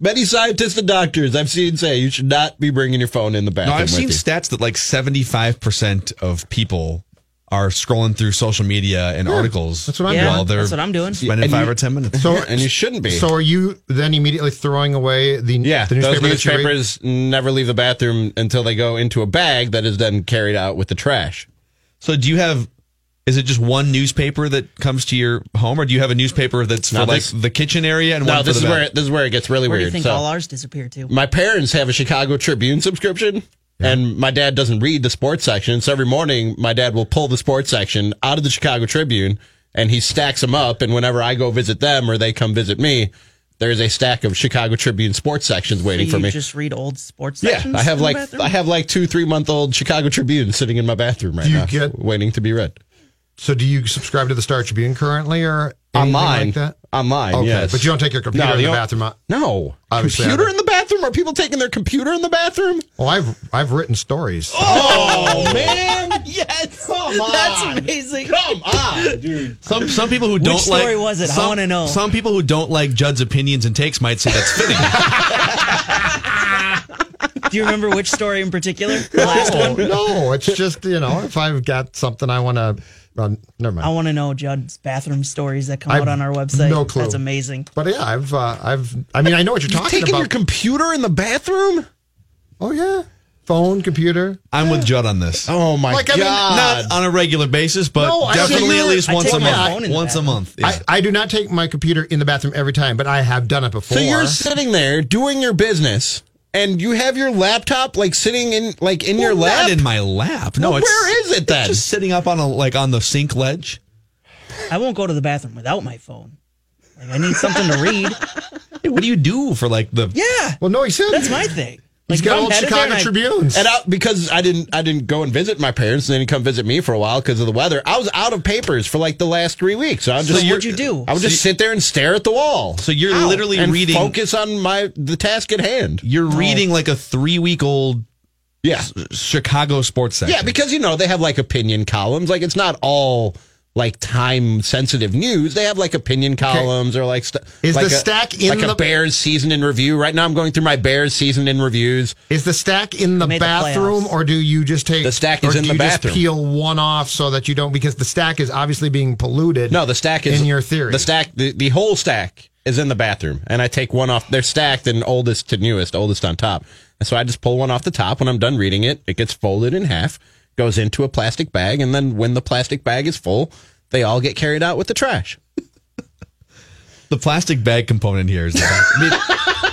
Many scientists and doctors I've seen say you should not be bringing your phone in the bathroom. No, bathroom. I've with seen you. stats that like seventy five percent of people are scrolling through social media and articles. that's what I'm Yeah, while they're that's what I'm doing. Spending And five you- or ten minutes. So and you shouldn't be. So are you then immediately throwing away the, yeah, the those newspaper that you read? newspapers never leave the bathroom until they go into a bag that is then carried out with the trash. So do you have? Is it just one newspaper that comes to your home, or do you have a newspaper that's No, for like the kitchen area and No, one this for is the where bath? it, this is where it gets really weird. Where do you think So, all ours disappear to? my parents have a Chicago Tribune subscription, and my dad doesn't read the sports section. So every morning, my dad will pull the sports section out of the Chicago Tribune, and he stacks them up. And whenever I go visit them or they come visit me, there's a stack of Chicago Tribune sports sections waiting Do for me. just read old sports Yeah. I have in like? I have like two three month old Chicago Tribune sitting in my bathroom right now, get- waiting to be read. So do you subscribe to the Star Tribune currently or anything Online, like that? online, Okay, yes. but you don't take your computer No, in the the bathroom. out- No, Obviously, computer in the bathroom? Are people taking their computer in the bathroom? Well, I've I've written stories. Oh man, yes, come on, that's amazing. come on, dude. Some some people who don't Which story like was it? I wanna know. Some people who don't like Judd's opinions and takes might say that's fitting. Do you remember which story in particular? The last no, one. no, it's just you know if I've got something I want to. Uh, never mind. I want to know Judd's bathroom stories that come I've out on our website. no clue. That's amazing. But yeah, I've uh, I've I mean I know what you're You've talking taken about. your computer in the bathroom? oh yeah, phone, computer. I'm with Judd on this. Oh my Like, I mean, god! Not on a regular basis, but No, definitely at least I once a month. phone in the Once a month. yeah. I, I do not take my computer in the bathroom every time, but I have done it before. so you're sitting there doing your business, and you have your laptop like sitting in like in your lap. Not in my lap. No, Well, it's where is it then? Just sitting up on a like on the sink ledge. I won't go to the bathroom without my phone. Like I need something to read. Hey, what do you do for like the? Yeah, Well, no, he said that's my thing. He's Like, got if I'm old Chicago and I- Tribunes. and I, because I didn't, I didn't go and visit my parents, and they didn't come visit me for a while because of the weather. I was out of papers for like the last three weeks. So I just, what'd you do? I would just sit there and stare at the wall. So you're Ow. literally and reading. Focus on my the task at hand. You're reading like a three week old Yeah, Chicago sports section. yeah, because you know they have like opinion columns. Like it's not all like time sensitive news. They have like opinion columns or like st- Is like the a- stack in like the- a Bears season in review. Right now, I'm going through my Bears season in reviews. Is the stack in the made the bathroom, or do you just take The stack or is in do the you bathroom. Just peel one off so that you don't because the stack is obviously being polluted. No, the stack is in your theory. The stack, the, the whole stack is in the bathroom, and I take one off. They're stacked and oldest to newest, oldest on top. And so I just pull one off the top. When I'm done reading it, it gets folded in half, goes into a plastic bag, and then when the plastic bag is full, they all get carried out with the trash. the plastic bag component here is. The. I mean,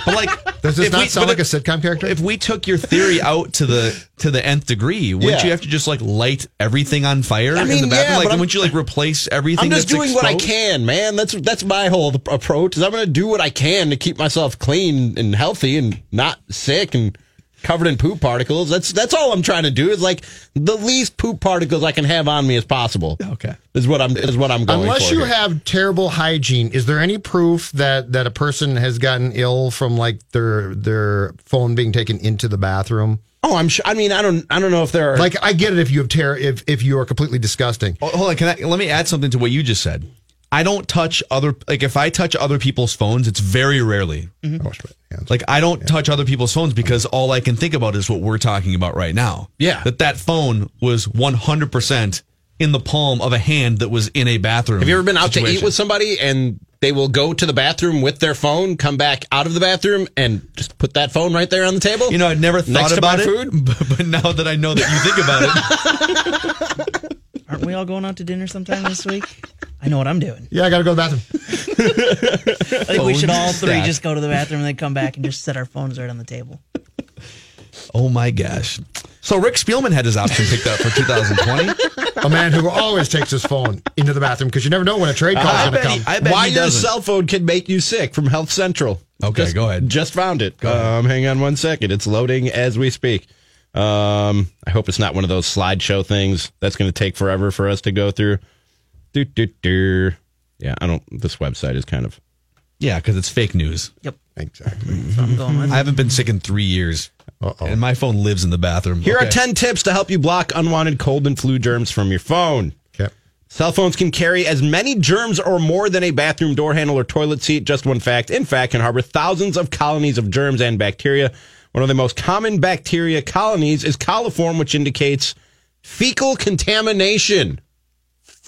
but like, Does this if not we- sound but like a sitcom character? If we took your theory out to the to the nth degree, wouldn't Yeah. you have to just like light everything on fire I in the bathroom? yeah, like, wouldn't you like replace everything? I'm just that's doing what I can, man. That's that's my whole approach. Is I'm going to do what I can to keep myself clean and healthy and not sick and covered in poop particles. That's that's all I'm trying to do. Is like the least poop particles I can have on me as possible. Okay. Is what I'm is what I'm going Unless for you here. have terrible hygiene, is there any proof that that a person has gotten ill from like their their phone being taken into the bathroom? Oh, I'm sure. I mean, I don't. I don't know if there are. Like I get it if you have ter- if if you are completely disgusting. Oh, hold on, can I let me add something to what you just said? I don't touch other like if I touch other people's phones, it's very rarely. Oh, shit. Yeah. Like I don't touch other people's phones because all I can think about is what we're talking about right now. Yeah. That that phone was 100% in the palm of a hand that was in a bathroom. have you ever been out to eat with somebody and they will go to the bathroom with their phone, come back out of the bathroom, and just put that phone right there on the table? You know, I'd never thought to about it, food? But, but now that I know that you think about it, Aren't we all going out to dinner sometime this week? I know what I'm doing. Yeah, I got to go to the bathroom. I think we should all three stack. just go to the bathroom and then come back and just set our phones right on the table. oh my gosh. So Rick Spielman had his option picked up for 2020. a man who always takes his phone into the bathroom because you never know when a trade call is I going to come. I bet Why he your doesn't. cell phone can make you sick from Health Central. Okay, Just- go ahead. Just found it. Um, hang on one second. It's loading as we speak. Um, I hope it's not one of those slideshow things that's going to take forever for us to go through. Do, do, do. Yeah, I don't. This website is kind of. Yeah, because it's fake news. Yep. Exactly. That's I'm going with. I haven't been sick in three years. Uh-oh. And my phone lives in the bathroom. Here Okay. are 10 tips to help you block unwanted cold and flu germs from your phone. Okay. Cell phones can carry as many germs or more than a bathroom door handle or toilet seat. Just one fact. In fact, can harbor thousands of colonies of germs and bacteria. One of the most common bacteria colonies is coliform, which indicates fecal contamination.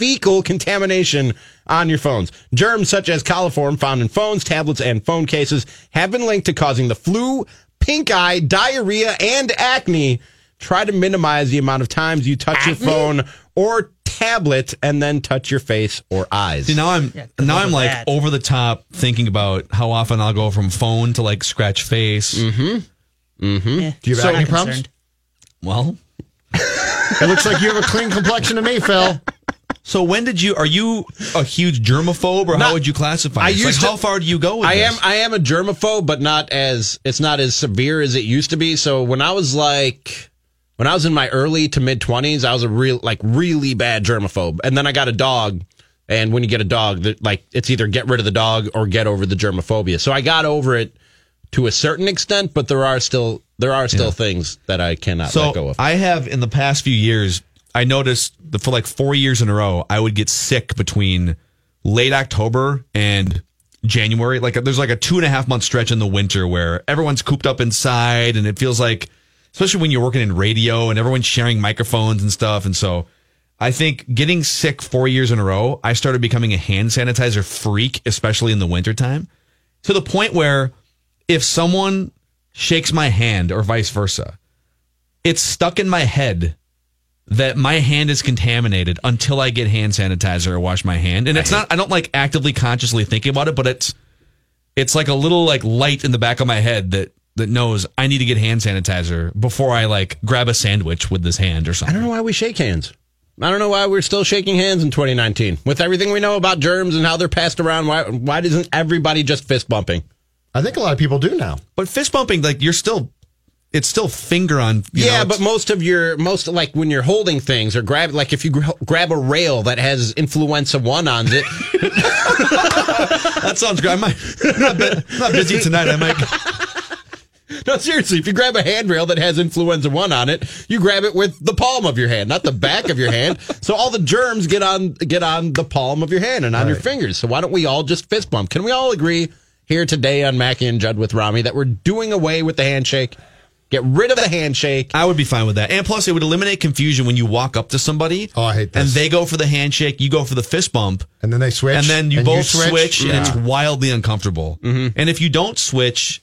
Fecal contamination on your phones. Germs such as coliform found in phones, tablets, and phone cases have been linked to causing the flu, pink eye, diarrhea, and acne. Try to minimize the amount of times you touch your phone or tablet and then touch your face or eyes. See, now I'm Yeah, now I'm like that. over the top thinking about how often I'll go from phone to like scratch face. Eh, Do you have not acne problems? concerned. Well, It looks like you have a clean complexion to me, Phil. So when did you? Are you a huge germaphobe, or how would you classify? I this? used like, to- how far do you go with I this? am I am a germaphobe, but not as it's not as severe as it used to be. So when I was like when I was in my early to mid twenties, I was a real like really bad germaphobe. And then I got a dog, and when you get a dog, like it's either get rid of the dog or get over the germophobia. So I got over it to a certain extent, but there are still there are still things that I cannot let go of. I have in the past few years, I noticed that for like four years in a row, I would get sick between late October and January. Like there's like a two and a half month stretch in the winter where everyone's cooped up inside, and it feels like, especially when you're working in radio and everyone's sharing microphones and stuff. And so I think getting sick four years in a row, I started becoming a hand sanitizer freak, especially in the wintertime, to the point where if someone shakes my hand or vice versa, it's stuck in my head that my hand is contaminated until I get hand sanitizer or wash my hand. And it's not I don't like actively consciously thinking about it, but it's it's like a little like light in the back of my head that that knows I need to get hand sanitizer before I like grab a sandwich with this hand or something. I don't know why we shake hands. I don't know why we're still shaking hands in 2019 with everything we know about germs and how they're passed around. Why why doesn't everybody just fist bumping? I think a lot of people do now. But fist bumping, like you're still, it's still finger on. you yeah, know, but most of your most like when you're holding things or grab like if you gr- grab a rail that has influenza one on it, that sounds good. I might, I'm not, I'm not busy tonight. I might. No, seriously, if you grab a handrail that has influenza one on it, you grab it with the palm of your hand, not the back of your hand. So all the germs get on get on the palm of your hand and on your fingers. So why don't we all just fist bump? Can we all agree here today on Mackey and Judd with Rami that we're doing away with the handshake? Get rid of the handshake. I would be fine with that. And plus, it would eliminate confusion when you walk up to somebody. Oh, I hate this. And they go for the handshake, you go for the fist bump. And then they switch. and then you and both switch, and Yeah. it's wildly uncomfortable. Mm-hmm. And if you don't switch,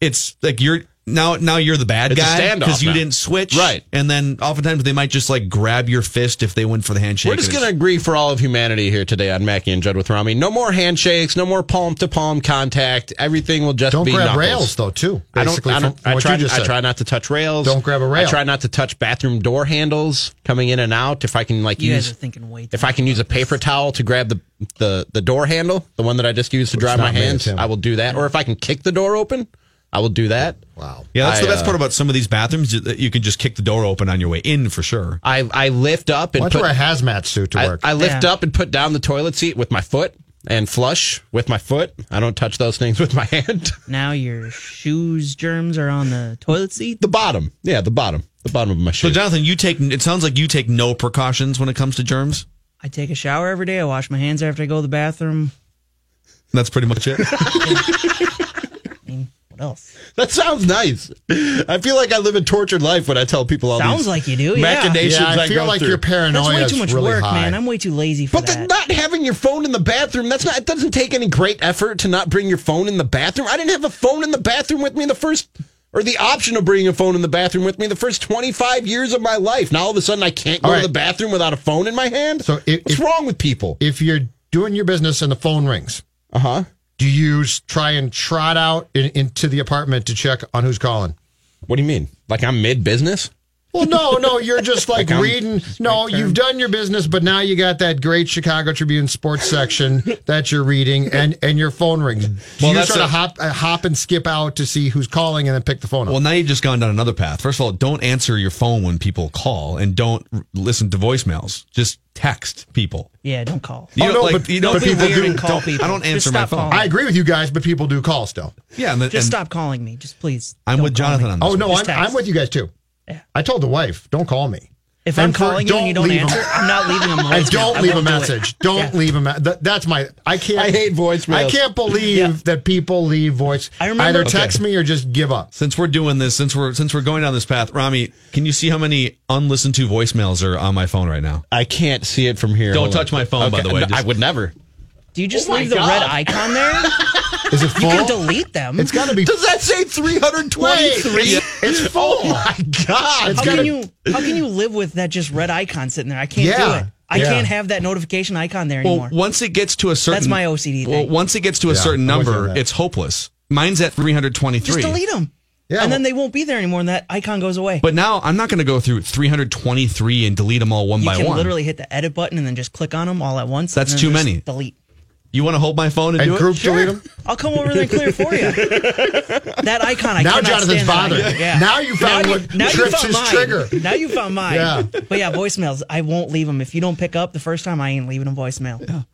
it's like you're now now you're the bad It's a guy because you now. didn't switch, Right. And then oftentimes they might just like grab your fist if they went for the handshake. We're just going to agree for all of humanity here today on Mackey and Judd with Rami. No more handshakes, no more palm to palm contact. Everything will just Don't be grab knuckles. rails though, too. I don't. I, don't, I try. I try not to touch rails. Don't grab a rail. I try not to touch bathroom door handles coming in and out. If I can, like You use guys are thinking way too if I can use a paper towel to grab the the the door handle, the one that I just used to dry my not me, hands. I will do that. Or if I can kick the door open, I will do that. Wow. Yeah, that's the best uh, part about some of these bathrooms. You can just kick the door open on your way in for sure. I I lift up and Why don't put wear a hazmat suit to I, work? I lift Yeah. up and put down the toilet seat with my foot and flush with my foot. I don't touch those things with my hand. Now your shoes germs are on the toilet seat. the bottom, yeah, the bottom, the bottom of my shoe. So, Jonathan, you take. It sounds like you take no precautions when it comes to germs. I take a shower every day. I wash my hands after I go to the bathroom. That's pretty much it. I what else? That sounds nice. I feel like I live a tortured life when I tell people all Sounds these like you do. Yeah. machinations. yeah, I I feel go like through. your paranoia That's way too much really work, high. man. I'm way too lazy for that. But not having your phone in the bathroom, that's not, it doesn't take any great effort to not bring your phone in the bathroom. I didn't have a phone in the bathroom with me the first, or the option of bringing a phone in the bathroom with me the first 25 years of my life. Now all of a sudden I can't go All to the bathroom without a phone in my hand? So if- What's if- wrong with people? if you're doing your business and the phone rings, Uh huh. Do you try and trot out in, into the apartment to check on who's calling? What do you mean? Like I'm mid business? Well, no, no, you're just like, Like reading. No, you've done your business, but now you got that great Chicago Tribune sports section that you're reading, and and your phone rings. Do Well, you that's sort of hop uh, hop and skip out to see who's calling, and then pick the phone up. Well, now you've just gone down another path. First of all, don't answer your phone when people call, and don't r- listen to voicemails. Just text people. yeah, don't call. You Oh, don't, no, like, but- you but people weird do and call people. I don't Just answer my phone. calling. I agree with you guys, but people do call still. Yeah, and, the, Just and stop calling me. Just please. I'm with Jonathan me. on this. Oh no, I'm. I'm with you guys too. Yeah. I told the wife, don't call me. If And I'm for- calling you and you don't leave 'em- answer, I'm not leaving a voicemail. And don't leave a won't do message. Don't Yeah. leave a message. That, that's my. I can't. I hate voicemails. I can't believe Yeah. that people leave voice. I remember- either text me or just give up. Since we're doing this, since we're since we're going down this path, Rami, can you see how many unlistened to voicemails are on my phone right now? I can't see it from here. Don't Hold touch on. my phone, by the way. I would never. Do you just Oh leave the God. red icon there? Is it You can delete them. It's got to be. Does that say 323? Wait, it's full. Oh my God. It's how gotta- can you how can you live with that just red icon sitting there? I can't Yeah. do it. I Yeah. can't have that notification icon there anymore. Well, anymore. once it gets to a certain, That's my OCD Well, thing. once it gets to a Yeah, certain I'm with you on number, it's hopeless. Mine's at 323. just delete them. Yeah, and then they won't be there anymore and that icon goes away. But now I'm not going to go through 323 and delete them all one you by one. You can literally hit the edit button and then just click on them all at once. That's and then too just many. Delete. You want to hold my phone and, And do group it? delete them. I'll come over there and clear it for you. that icon, I Now Jonathan's stand that bothered. Yeah. Now you found what now trips found his mine. trigger. Now you found mine. Yeah. But yeah, voicemails, I won't leave them. If you don't pick up the first time, I ain't leaving a voicemail.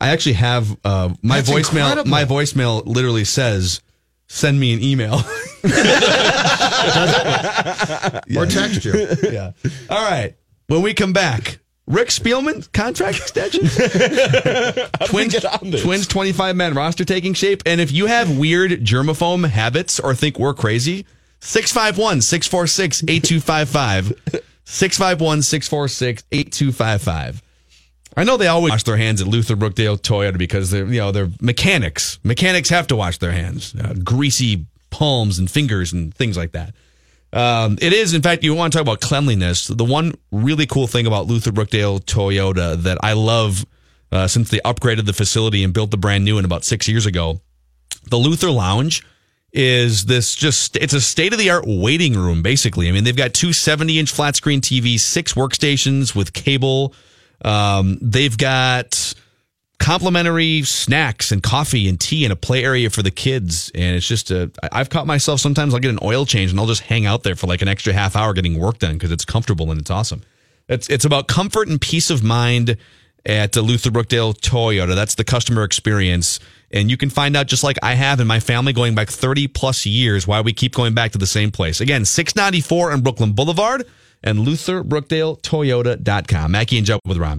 I actually have uh, my That's voicemail. incredible. My voicemail literally says, "Send me an email." Or text you. yeah. All right. When we come back, Rick Spielman contract extension. Twins, get on this? Twins 25 man roster taking shape. And if you have weird germaphobe habits or think we're crazy, 651 646 8255. 651 646 8255. I know they always wash their hands at Luther Brookdale Toyota because they're you know they're mechanics. Mechanics have to wash their hands, uh, greasy palms and fingers and things like that. Um, it is, in fact, you want to talk about cleanliness. The one really cool thing about Luther Brookdale Toyota that I love uh, since they upgraded the facility and built the brand new in about six years ago, the Luther Lounge is this just it's a state of the art waiting room basically. I mean, they've got two 70 inch flat screen TVs, six workstations with cable. Um, they've got complimentary snacks and coffee and tea and a play area for the kids. And it's just a, I've caught myself sometimes I'll get an oil change and I'll just hang out there for like an extra half hour getting work done because it's comfortable and it's awesome. It's, it's about comfort and peace of mind at the Luther Brookdale Toyota. That's the customer experience. And you can find out just like I have in my family going back 30 plus years why we keep going back to the same place. Again, 694 on Brooklyn Boulevard and Luther Brookdale LutherBrookdaleToyota.com. Mackey and Joe with Rami.